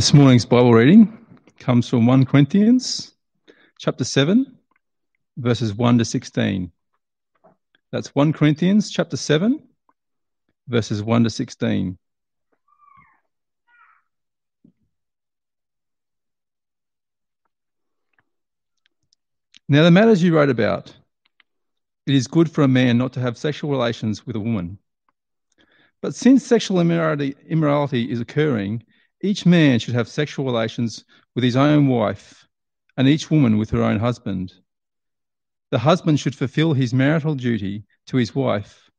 This morning's Bible reading comes from 1 Corinthians chapter 7 verses 1 to 16. That's 1 Corinthians chapter 7 verses 1 to 16. Now the matters you wrote about it is good for a man not to have sexual relations with a woman. But since sexual immorality, immorality is occurring each man should have sexual relations with his own wife, and each woman with her own husband. The husband should fulfill his marital duty to his wife,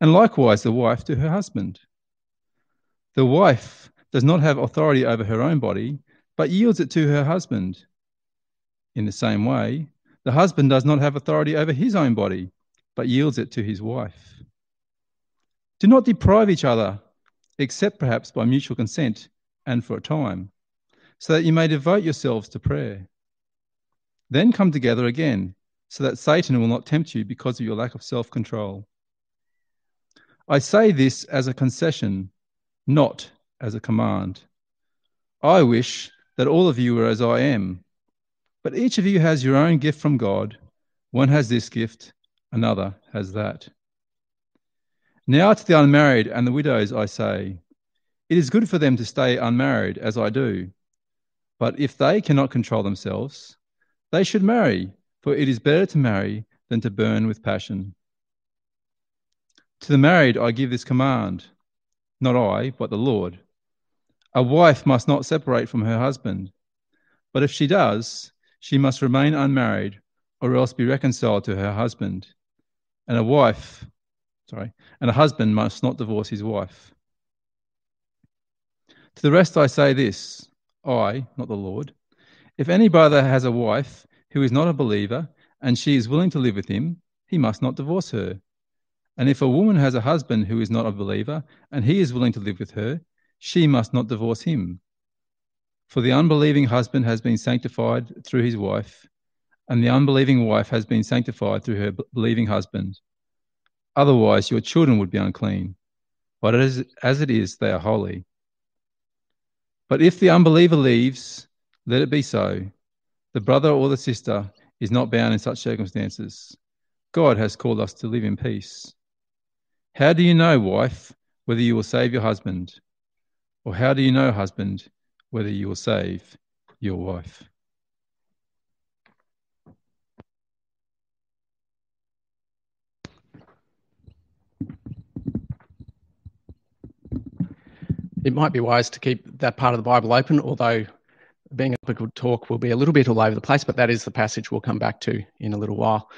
and likewise the wife to her husband. The wife does not have authority over her own body, but yields it to her husband. In the same way, the husband does not have authority over his own body, but yields it to his wife. Do not deprive each other, except perhaps by mutual consent and for a time, so that you may devote yourselves to prayer. Then come together again, so that Satan will not tempt you because of your lack of self control. I say this as a concession, not as a command. I wish that all of you were as I am, but each of you has your own gift from God. One has this gift, another has that. Now to the unmarried and the widows I say, it is good for them to stay unmarried, as I do. But if they cannot control themselves, they should marry, for it is better to marry than to burn with passion. To the married I give this command, not I, but the Lord. A wife must not separate from her husband, but if she does, she must remain unmarried or else be reconciled to her husband. And a wife, sorry, and a husband must not divorce his wife. To the rest I say this I, not the Lord, if any brother has a wife who is not a believer, and she is willing to live with him, he must not divorce her. And if a woman has a husband who is not a believer, and he is willing to live with her, she must not divorce him. For the unbelieving husband has been sanctified through his wife, and the unbelieving wife has been sanctified through her believing husband. Otherwise, your children would be unclean, but as, as it is, they are holy. But if the unbeliever leaves, let it be so. The brother or the sister is not bound in such circumstances. God has called us to live in peace. How do you know, wife, whether you will save your husband? Or how do you know, husband, whether you will save your wife? It might be wise to keep that part of the Bible open, although being a good talk will be a little bit all over the place, but that is the passage we'll come back to in a little while.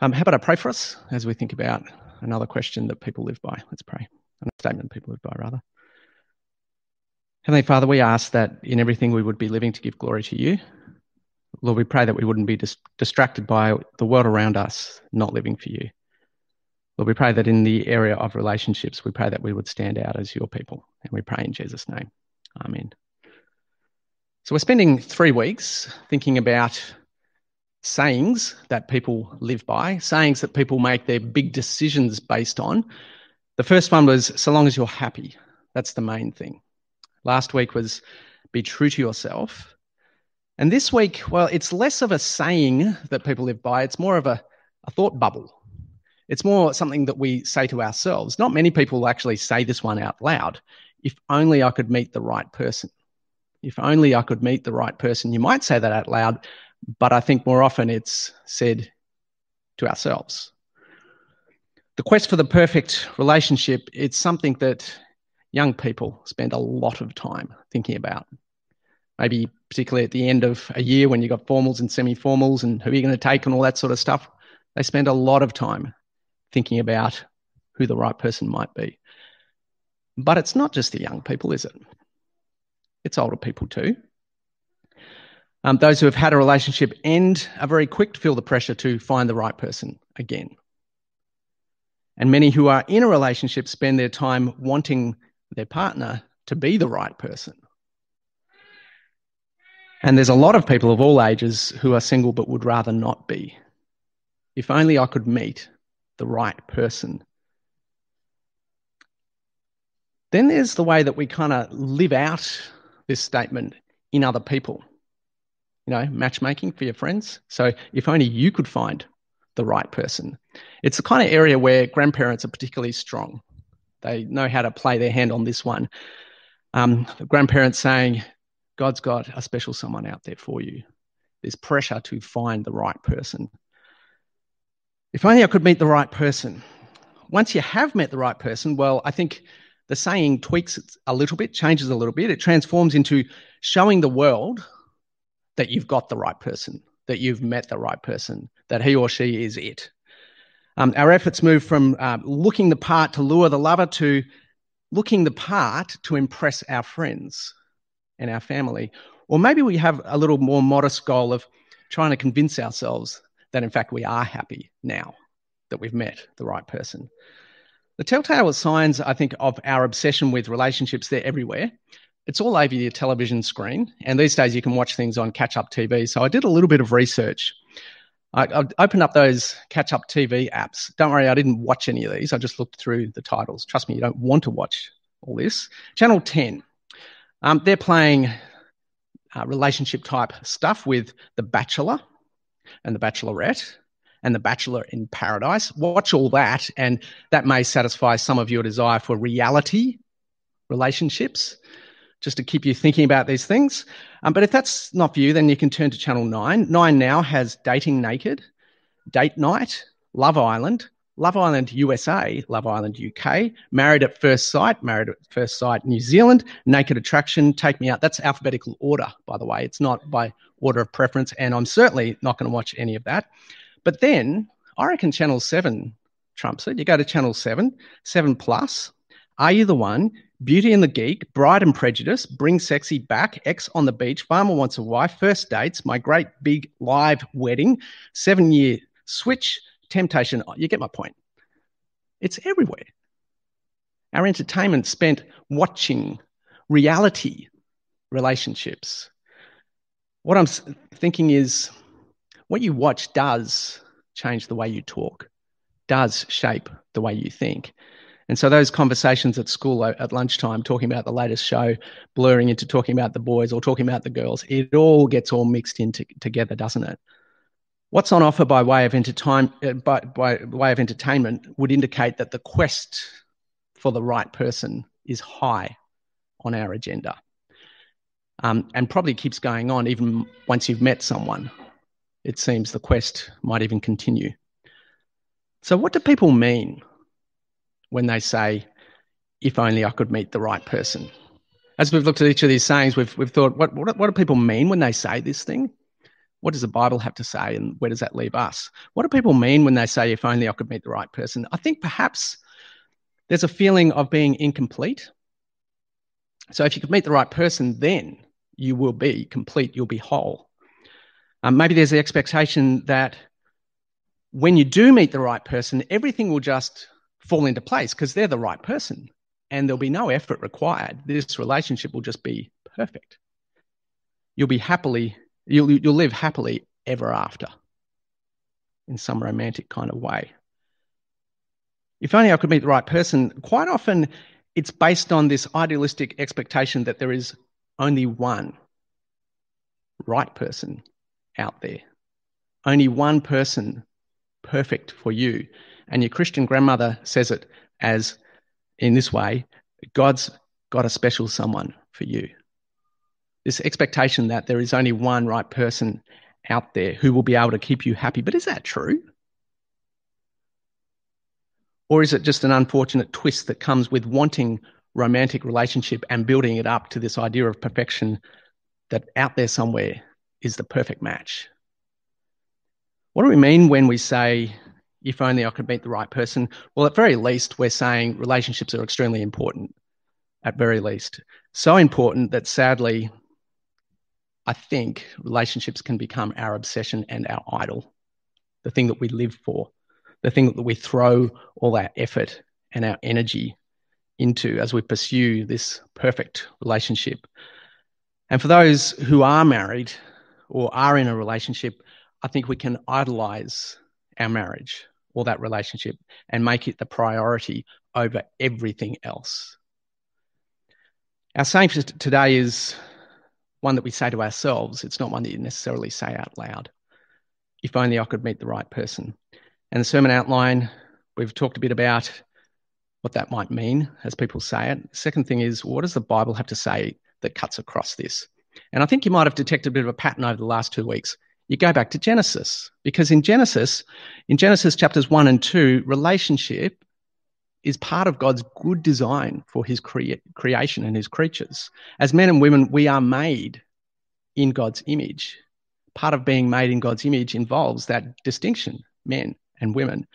Um, how about I pray for us as we think about another question that people live by? Let's pray. A statement people live by, rather. Heavenly Father, we ask that in everything we would be living to give glory to you. Lord, we pray that we wouldn't be dis- distracted by the world around us, not living for you. Lord, we pray that in the area of relationships, we pray that we would stand out as your people. And we pray in Jesus' name. Amen. So we're spending three weeks thinking about sayings that people live by, sayings that people make their big decisions based on. The first one was, so long as you're happy. That's the main thing. Last week was, be true to yourself. And this week, well, it's less of a saying that people live by, it's more of a, a thought bubble it's more something that we say to ourselves. Not many people actually say this one out loud. If only I could meet the right person. If only I could meet the right person. You might say that out loud, but I think more often it's said to ourselves. The quest for the perfect relationship, it's something that young people spend a lot of time thinking about. Maybe particularly at the end of a year when you've got formals and semi formals and who are you going to take and all that sort of stuff. They spend a lot of time thinking about who the right person might be. But it's not just the young people, is it? It's older people too. Um, those who have had a relationship end are very quick to feel the pressure to find the right person again. And many who are in a relationship spend their time wanting their partner to be the right person. And there's a lot of people of all ages who are single but would rather not be. If only I could meet the right person. Then there's the way that we kind of live out this statement in other people. You know, matchmaking for your friends. So if only you could find the right person. It's the kind of area where grandparents are particularly strong. They know how to play their hand on this one. Um, grandparents saying, God's got a special someone out there for you. There's pressure to find the right person. If only I could meet the right person. Once you have met the right person, well, I think the saying tweaks a little bit, changes a little bit. It transforms into showing the world that you've got the right person, that you've met the right person, that he or she is it. Um, our efforts move from uh, looking the part to lure the lover to looking the part to impress our friends and our family. Or maybe we have a little more modest goal of trying to convince ourselves that, in fact, we are happy now that we've met the right person. The telltale signs, I think, of our obsession with relationships, they're everywhere. It's all over your television screen. And these days you can watch things on catch up TV. So I did a little bit of research. I, I opened up those catch up TV apps. Don't worry, I didn't watch any of these. I just looked through the titles. Trust me, you don't want to watch all this. Channel 10. Um, they're playing uh, relationship type stuff with The Bachelor and The Bachelorette and The Bachelor in Paradise. Watch all that, and that may satisfy some of your desire for reality relationships just to keep you thinking about these things. Um, but if that's not for you, then you can turn to Channel 9. 9 now has Dating Naked, Date Night, Love Island, Love Island USA, Love Island UK, Married at First Sight, Married at First Sight New Zealand, Naked Attraction, Take Me Out. That's alphabetical order, by the way. It's not by order of preference, and I'm certainly not going to watch any of that. But then I reckon Channel 7 trumps it. You go to Channel 7, 7 Plus. Are you the one? Beauty and the Geek, Bride and Prejudice, Bring Sexy Back, Ex on the Beach, Farmer Wants a Wife, First Dates, My Great Big Live Wedding, Seven Year Switch, Temptation. You get my point. It's everywhere. Our entertainment spent watching reality relationships. What I'm thinking is what you watch does change the way you talk, does shape the way you think. And so those conversations at school uh, at lunchtime, talking about the latest show, blurring into talking about the boys or talking about the girls, it all gets all mixed in together, doesn't it? What's on offer by way of uh, by, by way of entertainment would indicate that the quest for the right person is high on our agenda, um, and probably keeps going on even once you've met someone. It seems the quest might even continue. So, what do people mean when they say, if only I could meet the right person. As we've looked at each of these sayings, we've, we've thought, what, what, what do people mean when they say this thing? What does the Bible have to say, and where does that leave us? What do people mean when they say, if only I could meet the right person? I think perhaps there's a feeling of being incomplete. So if you could meet the right person, then you will be complete, you'll be whole. Um, maybe there's the expectation that when you do meet the right person, everything will just fall into place because they're the right person and there'll be no effort required. This relationship will just be perfect. You'll be happily, you'll, you'll live happily ever after in some romantic kind of way. If only I could meet the right person, quite often it's based on this idealistic expectation that there is only one right person out there, only one person perfect for you. And your Christian grandmother says it as in this way God's got a special someone for you. This expectation that there is only one right person out there who will be able to keep you happy. But is that true? Or is it just an unfortunate twist that comes with wanting romantic relationship and building it up to this idea of perfection that out there somewhere is the perfect match? What do we mean when we say if only I could meet the right person. Well, at very least, we're saying relationships are extremely important, at very least. So important that sadly, I think relationships can become our obsession and our idol, the thing that we live for, the thing that we throw all our effort and our energy into as we pursue this perfect relationship. And for those who are married or are in a relationship, I think we can idolize our marriage or that relationship and make it the priority over everything else. Our saying today is one that we say to ourselves. It's not one that you necessarily say out loud. If only I could meet the right person. And the sermon outline, we've talked a bit about what that might mean as people say it. Second thing is, what does the Bible have to say that cuts across this? And I think you might have detected a bit of a pattern over the last two weeks. You go back to Genesis, because in Genesis, in Genesis chapters one and two, relationship is part of God's good design for his crea- creation and his creatures. As men and women, we are made in God's image. Part of being made in God's image involves that distinction, men and women.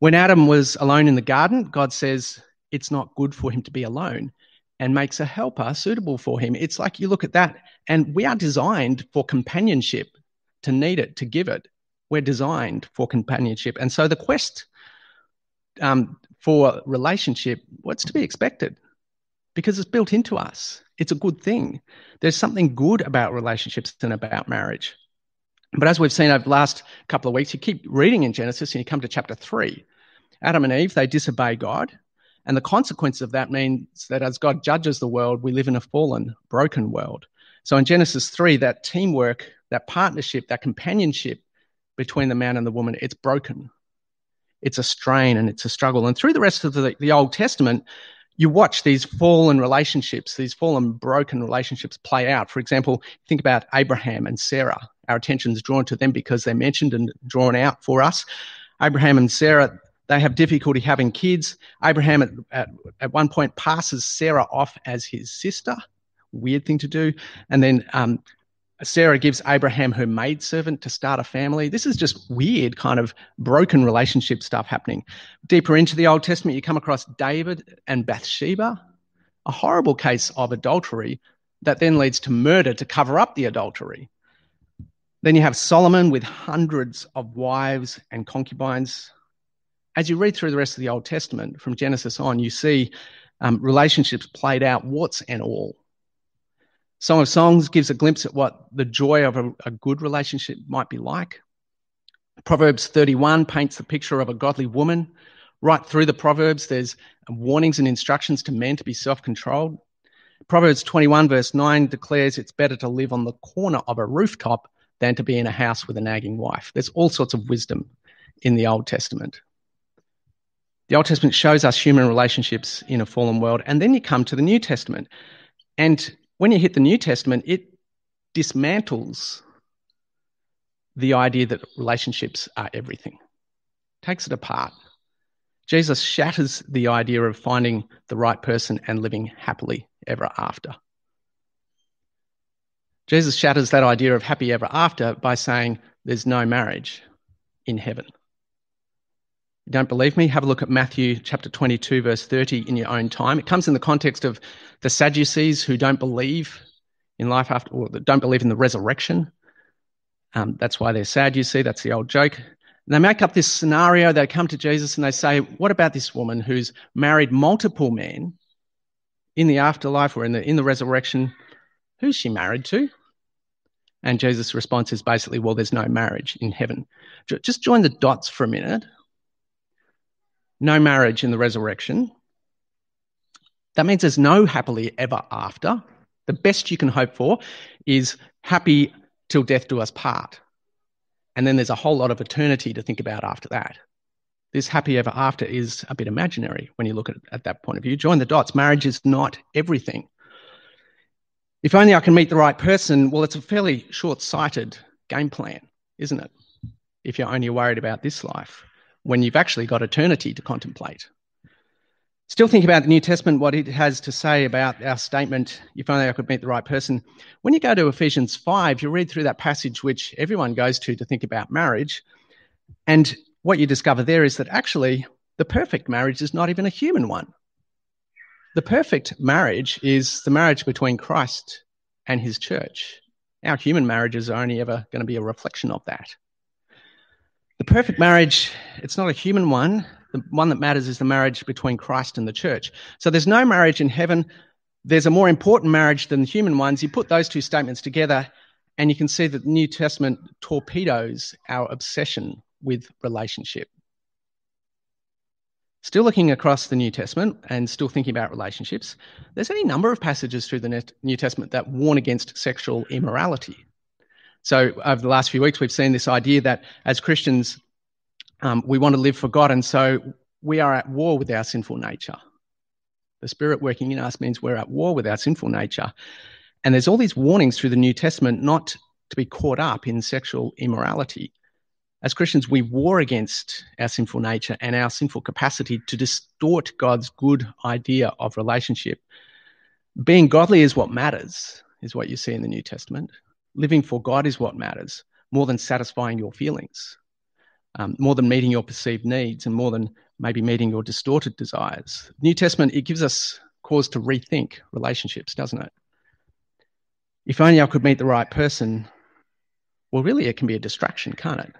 When Adam was alone in the garden, God says it's not good for him to be alone and makes a helper suitable for him. It's like you look at that, and we are designed for companionship, to need it, to give it. We're designed for companionship. And so the quest um, for relationship, what's to be expected? Because it's built into us. It's a good thing. There's something good about relationships and about marriage. But as we've seen over the last couple of weeks, you keep reading in Genesis and you come to chapter three. Adam and Eve, they disobey God. And the consequence of that means that as God judges the world, we live in a fallen, broken world. So in Genesis 3, that teamwork, that partnership, that companionship between the man and the woman, it's broken it's a strain and it's a struggle. And through the rest of the, the Old Testament, you watch these fallen relationships, these fallen, broken relationships play out. For example, think about Abraham and Sarah. Our attention is drawn to them because they're mentioned and drawn out for us. Abraham and Sarah, they have difficulty having kids. Abraham, at, at, at one point, passes Sarah off as his sister. Weird thing to do. And then um, Sarah gives Abraham her maidservant to start a family. This is just weird, kind of broken relationship stuff happening. Deeper into the Old Testament, you come across David and Bathsheba, a horrible case of adultery that then leads to murder to cover up the adultery. Then you have Solomon with hundreds of wives and concubines. As you read through the rest of the Old Testament, from Genesis on, you see um, relationships played out, warts and all. Song of Songs gives a glimpse at what the joy of a, a good relationship might be like. Proverbs 31 paints the picture of a godly woman. Right through the Proverbs, there's warnings and instructions to men to be self controlled. Proverbs 21, verse 9 declares it's better to live on the corner of a rooftop than to be in a house with a nagging wife. There's all sorts of wisdom in the Old Testament. The Old Testament shows us human relationships in a fallen world. And then you come to the New Testament. And when you hit the New Testament, it dismantles the idea that relationships are everything, takes it apart. Jesus shatters the idea of finding the right person and living happily ever after. Jesus shatters that idea of happy ever after by saying there's no marriage in heaven. Don't believe me? Have a look at Matthew chapter 22, verse 30 in your own time. It comes in the context of the Sadducees who don't believe in life after, or don't believe in the resurrection. Um, that's why they're sad, you see. That's the old joke. And they make up this scenario. They come to Jesus and they say, What about this woman who's married multiple men in the afterlife or in the, in the resurrection? Who's she married to? And Jesus' response is basically, Well, there's no marriage in heaven. Just join the dots for a minute no marriage in the resurrection. That means there's no happily ever after. The best you can hope for is happy till death do us part. And then there's a whole lot of eternity to think about after that. This happy ever after is a bit imaginary when you look at it at that point of view. Join the dots. Marriage is not everything. If only I can meet the right person, well, it's a fairly short sighted game plan, isn't it? If you're only worried about this life when you've actually got eternity to contemplate. Still think about the New Testament, what it has to say about our statement, if only I could meet the right person. When you go to Ephesians 5, you read through that passage which everyone goes to to think about marriage. And what you discover there is that actually the perfect marriage is not even a human one. The perfect marriage is the marriage between Christ and his church. Our human marriages are only ever going to be a reflection of that. The perfect marriage, it's not a human one. The one that matters is the marriage between Christ and the church. So there's no marriage in heaven. There's a more important marriage than the human ones. You put those two statements together, and you can see that the New Testament torpedoes our obsession with relationship. Still looking across the New Testament and still thinking about relationships, there's any number of passages through the New Testament that warn against sexual immorality. So, over the last few weeks, we've seen this idea that as Christians, um, we want to live for God, and so we are at war with our sinful nature. The Spirit working in us means we're at war with our sinful nature. And there's all these warnings through the New Testament not to be caught up in sexual immorality. As Christians, we war against our sinful nature and our sinful capacity to distort God's good idea of relationship. Being godly is what matters, is what you see in the New Testament. Living for God is what matters, more than satisfying your feelings, um, more than meeting your perceived needs, and more than maybe meeting your distorted desires. New Testament, it gives us cause to rethink relationships, doesn't it? If only I could meet the right person, well, really, it can be a distraction, can't it?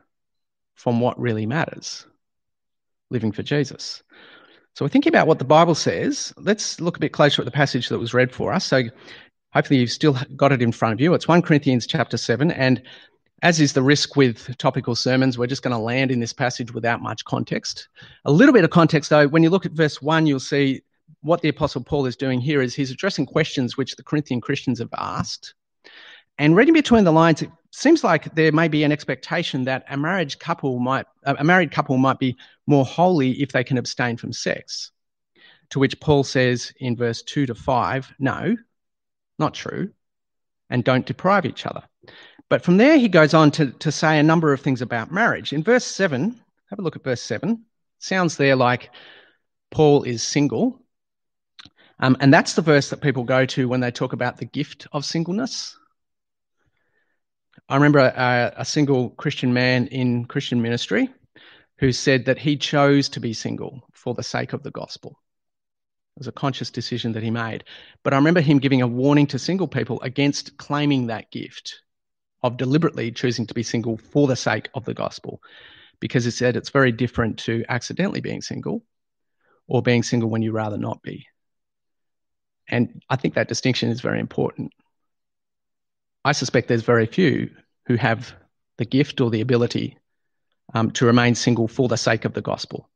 From what really matters living for Jesus. So we're thinking about what the Bible says. Let's look a bit closer at the passage that was read for us. So hopefully you've still got it in front of you. It's 1 Corinthians chapter 7. And as is the risk with topical sermons, we're just going to land in this passage without much context. A little bit of context, though, when you look at verse 1, you'll see what the Apostle Paul is doing here is he's addressing questions which the Corinthian Christians have asked. And reading between the lines, it seems like there may be an expectation that a marriage couple might, a married couple might be more holy if they can abstain from sex. To which Paul says in verse 2 to 5, no, not true, and don't deprive each other. But from there, he goes on to, to say a number of things about marriage. In verse 7, have a look at verse 7. Sounds there like Paul is single. Um, and that's the verse that people go to when they talk about the gift of singleness. I remember a, a single Christian man in Christian ministry who said that he chose to be single for the sake of the gospel. Was a conscious decision that he made. But I remember him giving a warning to single people against claiming that gift of deliberately choosing to be single for the sake of the gospel, because he said it's very different to accidentally being single or being single when you rather not be. And I think that distinction is very important. I suspect there's very few who have the gift or the ability um, to remain single for the sake of the gospel.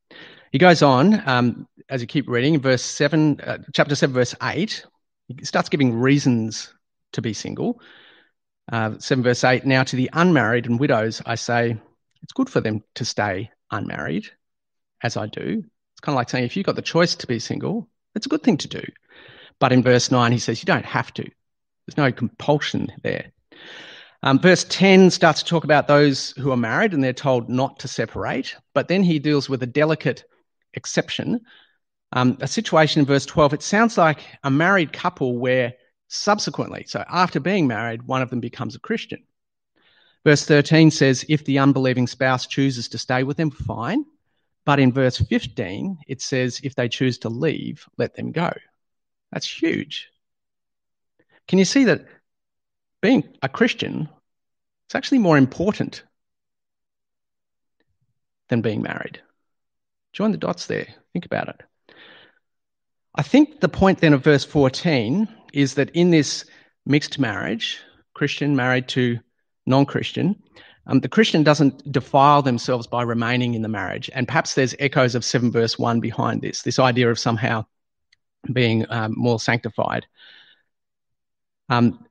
He goes on, um, as you keep reading, verse 7, uh, chapter 7, verse 8, he starts giving reasons to be single. Uh, 7 verse 8, now to the unmarried and widows, I say, it's good for them to stay unmarried, as I do. It's kind of like saying, if you've got the choice to be single, it's a good thing to do. But in verse 9, he says, you don't have to. There's no compulsion there. Um, verse 10 starts to talk about those who are married and they're told not to separate, but then he deals with a delicate exception. Um, a situation in verse 12, it sounds like a married couple where subsequently, so after being married, one of them becomes a Christian. Verse 13 says, if the unbelieving spouse chooses to stay with them, fine. But in verse 15, it says, if they choose to leave, let them go. That's huge. Can you see that being a Christian is actually more important than being married? Join the dots there. Think about it. I think the point then of verse 14 is that in this mixed marriage, Christian married to non Christian, um, the Christian doesn't defile themselves by remaining in the marriage. And perhaps there's echoes of 7 verse 1 behind this, this idea of somehow being um, more sanctified. Um,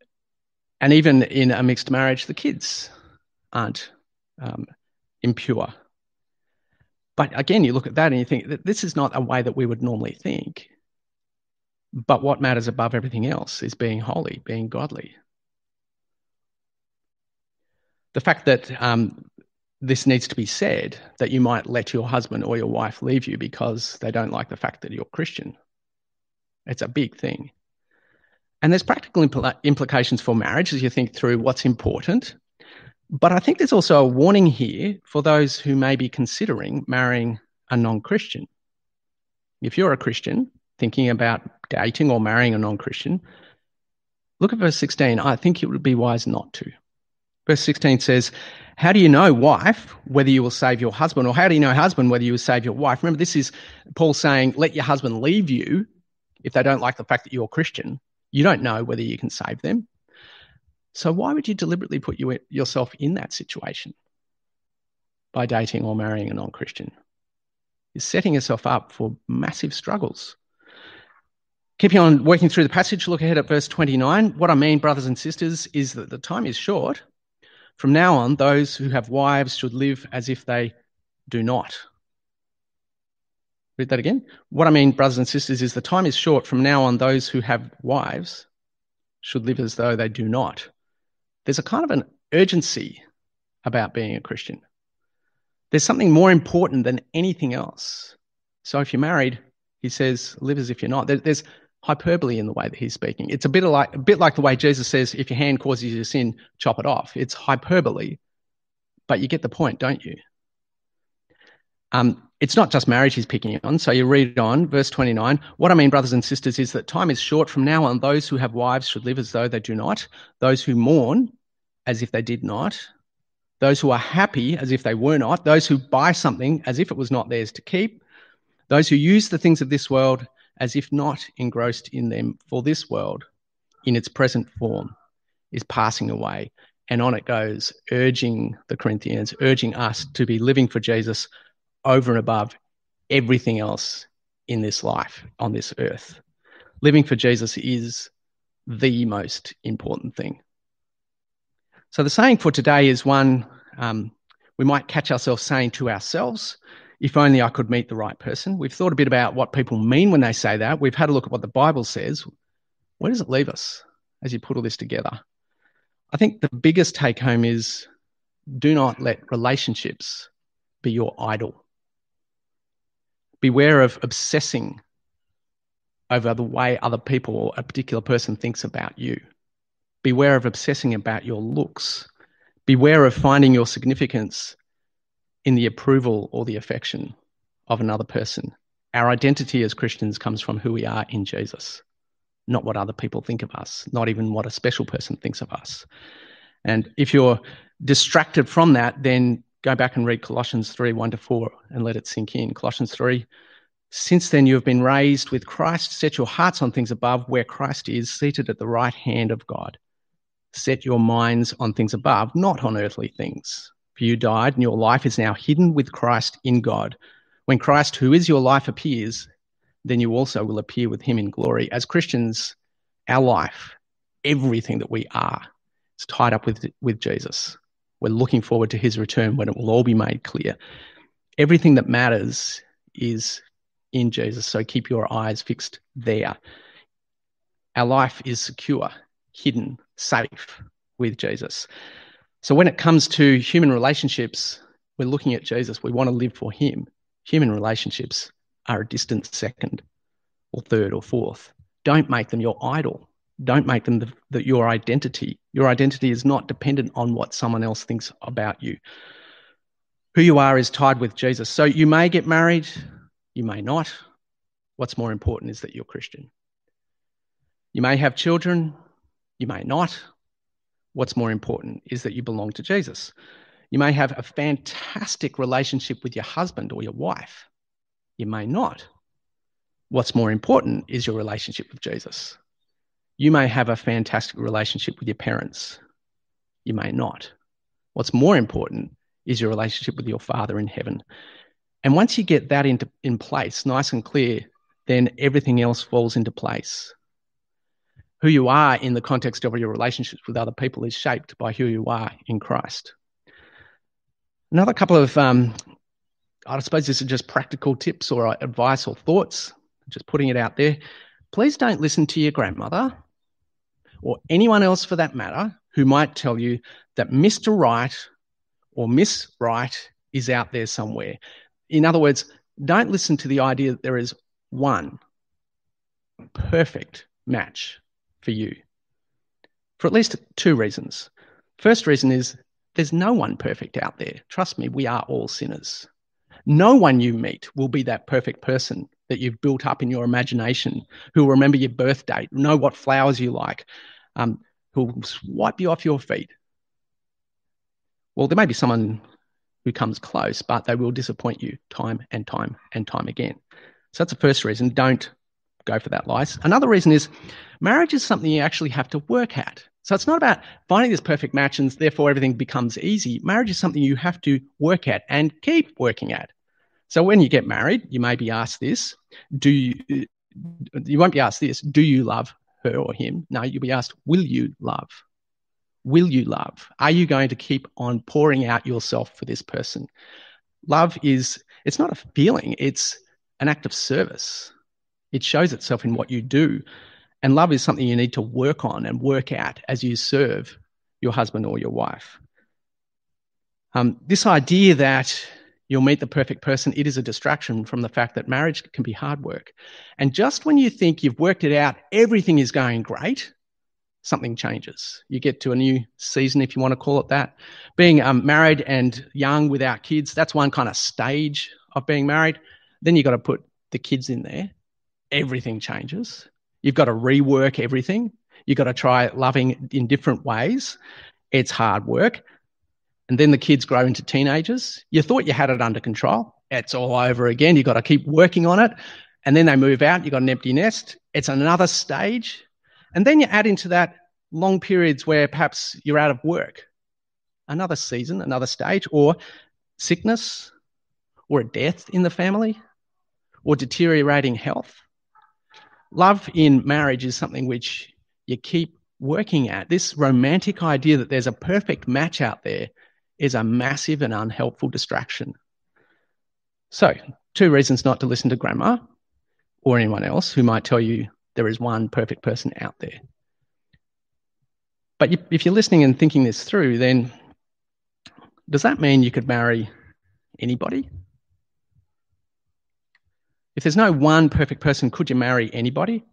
and even in a mixed marriage, the kids aren't um, impure. But again, you look at that and you think that this is not a way that we would normally think. But what matters above everything else is being holy, being godly. The fact that um, this needs to be said, that you might let your husband or your wife leave you because they don't like the fact that you're Christian, it's a big thing. And there's practical impl- implications for marriage as you think through what's important. But I think there's also a warning here for those who may be considering marrying a non Christian. If you're a Christian thinking about dating or marrying a non Christian, look at verse 16. I think it would be wise not to. Verse 16 says, How do you know, wife, whether you will save your husband? Or how do you know, husband, whether you will save your wife? Remember, this is Paul saying, Let your husband leave you if they don't like the fact that you're Christian, you don't know whether you can save them. So why would you deliberately put you, yourself in that situation by dating or marrying a non Christian? You're setting yourself up for massive struggles. Keeping on working through the passage, look ahead at verse 29. What I mean, brothers and sisters, is that the time is short. From now on, those who have wives should live as if they do not. Read that again. What I mean, brothers and sisters, is the time is short. From now on, those who have wives should live as though they do not. There's a kind of an urgency about being a Christian. There's something more important than anything else. So if you're married, he says, live as if you're not. There's hyperbole in the way that he's speaking. It's a bit like a bit like the way Jesus says, if your hand causes you to sin, chop it off. It's hyperbole, but you get the point, don't you? Um, it's not just marriage he's picking on. So you read on, verse 29. What I mean, brothers and sisters, is that time is short. From now on, those who have wives should live as though they do not, those who mourn as if they did not, those who are happy as if they were not, those who buy something as if it was not theirs to keep, those who use the things of this world as if not engrossed in them, for this world, in its present form, is passing away. And on it goes, urging the Corinthians, urging us to be living for Jesus over and above everything else in this life on this earth. Living for Jesus is the most important thing. So the saying for today is one um, we might catch ourselves saying to ourselves, if only I could meet the right person. We've thought a bit about what people mean when they say that. We've had a look at what the Bible says. Where does it leave us as you put all this together? I think the biggest take home is do not let relationships be your idol. Beware of obsessing over the way other people or a particular person thinks about you. Beware of obsessing about your looks. Beware of finding your significance in the approval or the affection of another person. Our identity as Christians comes from who we are in Jesus, not what other people think of us, not even what a special person thinks of us. And if you're distracted from that, then go back and read Colossians 3 1 to 4 and let it sink in. Colossians 3 Since then you have been raised with Christ, set your hearts on things above where Christ is, seated at the right hand of God. Set your minds on things above, not on earthly things. For you died, and your life is now hidden with Christ in God. When Christ, who is your life, appears, then you also will appear with him in glory. As Christians, our life, everything that we are, is tied up with, with Jesus. We're looking forward to his return when it will all be made clear. Everything that matters is in Jesus, so keep your eyes fixed there. Our life is secure, hidden, safe with Jesus. So when it comes to human relationships, we're looking at Jesus. We want to live for him. Human relationships are a distant second or third or fourth. Don't make them your idol. Don't make them the, the, your identity. Your identity is not dependent on what someone else thinks about you. Who you are is tied with Jesus. So you may get married, you may not. What's more important is that you're Christian. You may have children, you may not. What's more important is that you belong to Jesus. You may have a fantastic relationship with your husband or your wife. You may not. What's more important is your relationship with Jesus. You may have a fantastic relationship with your parents. You may not. What's more important is your relationship with your Father in heaven. And once you get that into, in place, nice and clear, then everything else falls into place. Who you are in the context of your relationships with other people is shaped by who you are in Christ. Another couple of, um, I suppose, this are just practical tips or advice or thoughts, just putting it out there. Please don't listen to your grandmother or anyone else for that matter who might tell you that Mr. Right or Miss Right is out there somewhere. In other words, don't listen to the idea that there is one perfect match for you for at least two reasons. First reason is there's no one perfect out there. Trust me, we are all sinners. No one you meet will be that perfect person that you've built up in your imagination, who will remember your birth date, know what flowers you like, um, who'll wipe you off your feet. Well, there may be someone who comes close, but they will disappoint you time and time and time again. So that's the first reason. Don't go for that lice. Another reason is marriage is something you actually have to work at. So it's not about finding this perfect match and therefore everything becomes easy. Marriage is something you have to work at and keep working at. So when you get married, you may be asked this: Do you? You won't be asked this: Do you love her or him? No, you'll be asked: Will you love? Will you love? Are you going to keep on pouring out yourself for this person? Love is, it's not a feeling, it's an act of service. It shows itself in what you do. And love is something you need to work on and work at as you serve your husband or your wife. Um, this idea that you'll meet the perfect person, it is a distraction from the fact that marriage can be hard work. And just when you think you've worked it out, everything is going great, something changes. You get to a new season, if you want to call it that. Being um, married and young without kids, that's one kind of stage of being married. Then you've got to put the kids in there. Everything changes. You've got to rework everything. You've got to try loving in different ways. It's hard work. And then the kids grow into teenagers. You thought you had it under control. It's all over again. You've got to keep working on it. And then they move out. You've got an empty nest. It's another stage. And then you add into that long periods where perhaps you're out of work, another season, another stage, or sickness, or a death in the family, or deteriorating health. Love in marriage is something which you keep working at. This romantic idea that there's a perfect match out there is a massive and unhelpful distraction. So, two reasons not to listen to grandma or anyone else who might tell you there is one perfect person out there. But if you're listening and thinking this through, then does that mean you could marry anybody? If there's no one perfect person, could you marry anybody?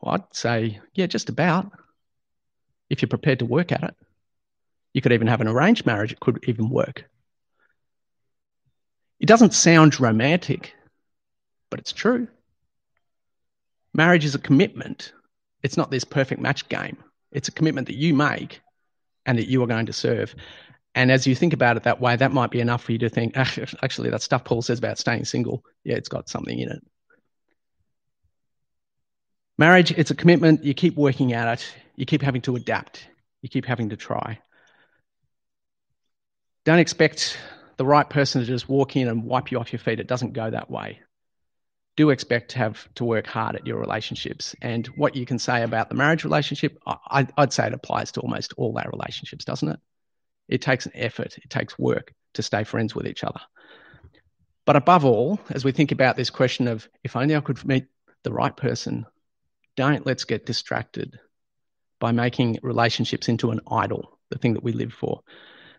Well, I'd say, yeah, just about. If you're prepared to work at it, you could even have an arranged marriage, it could even work. It doesn't sound romantic, but it's true. Marriage is a commitment. It's not this perfect match game. It's a commitment that you make and that you are going to serve. And as you think about it that way, that might be enough for you to think, ah, actually, that stuff Paul says about staying single, yeah, it's got something in it. Marriage, it's a commitment. You keep working at it. You keep having to adapt. You keep having to try. Don't expect the right person to just walk in and wipe you off your feet. It doesn't go that way do expect to have to work hard at your relationships. And what you can say about the marriage relationship, I, would say it applies to almost all our relationships, doesn't it? It takes an effort, it takes work to stay friends with each other. But above all, as we think about this question of if only I could meet the right person, don't let's get distracted by making relationships into an idol, the thing that we live for.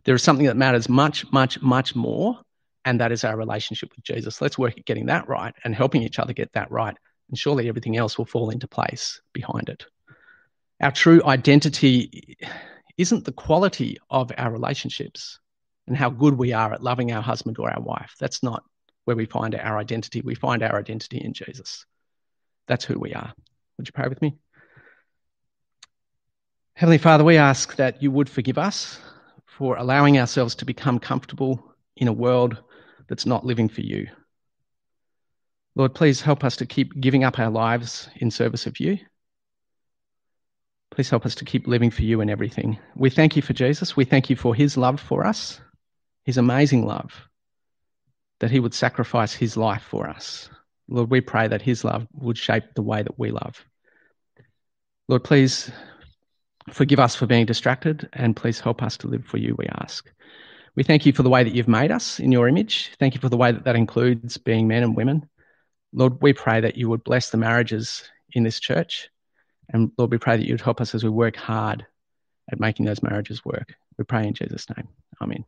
There is something that matters much, much, much more and that is our relationship with Jesus. Let's work at getting that right and helping each other get that right. And surely everything else will fall into place behind it. Our true identity isn't the quality of our relationships and how good we are at loving our husband or our wife. That's not where we find our identity. We find our identity in Jesus. That's who we are. Would you pray with me? Heavenly Father, we ask that you would forgive us for allowing ourselves to become comfortable in a world that's not living for you. Lord, please help us to keep giving up our lives in service of you. Please help us to keep living for you in everything. We thank you for Jesus. We thank you for his love for us, his amazing love, that he would sacrifice his life for us. Lord, we pray that his love would shape the way that we love. Lord, please forgive us for being distracted and please help us to live for you, we ask. We thank you for the way that you've made us in your image. Thank you for the way that that includes being men and women. Lord, we pray that you would bless the marriages in this church. And Lord, we pray that you'd help us as we work hard at making those marriages work. We pray in Jesus' name. Amen.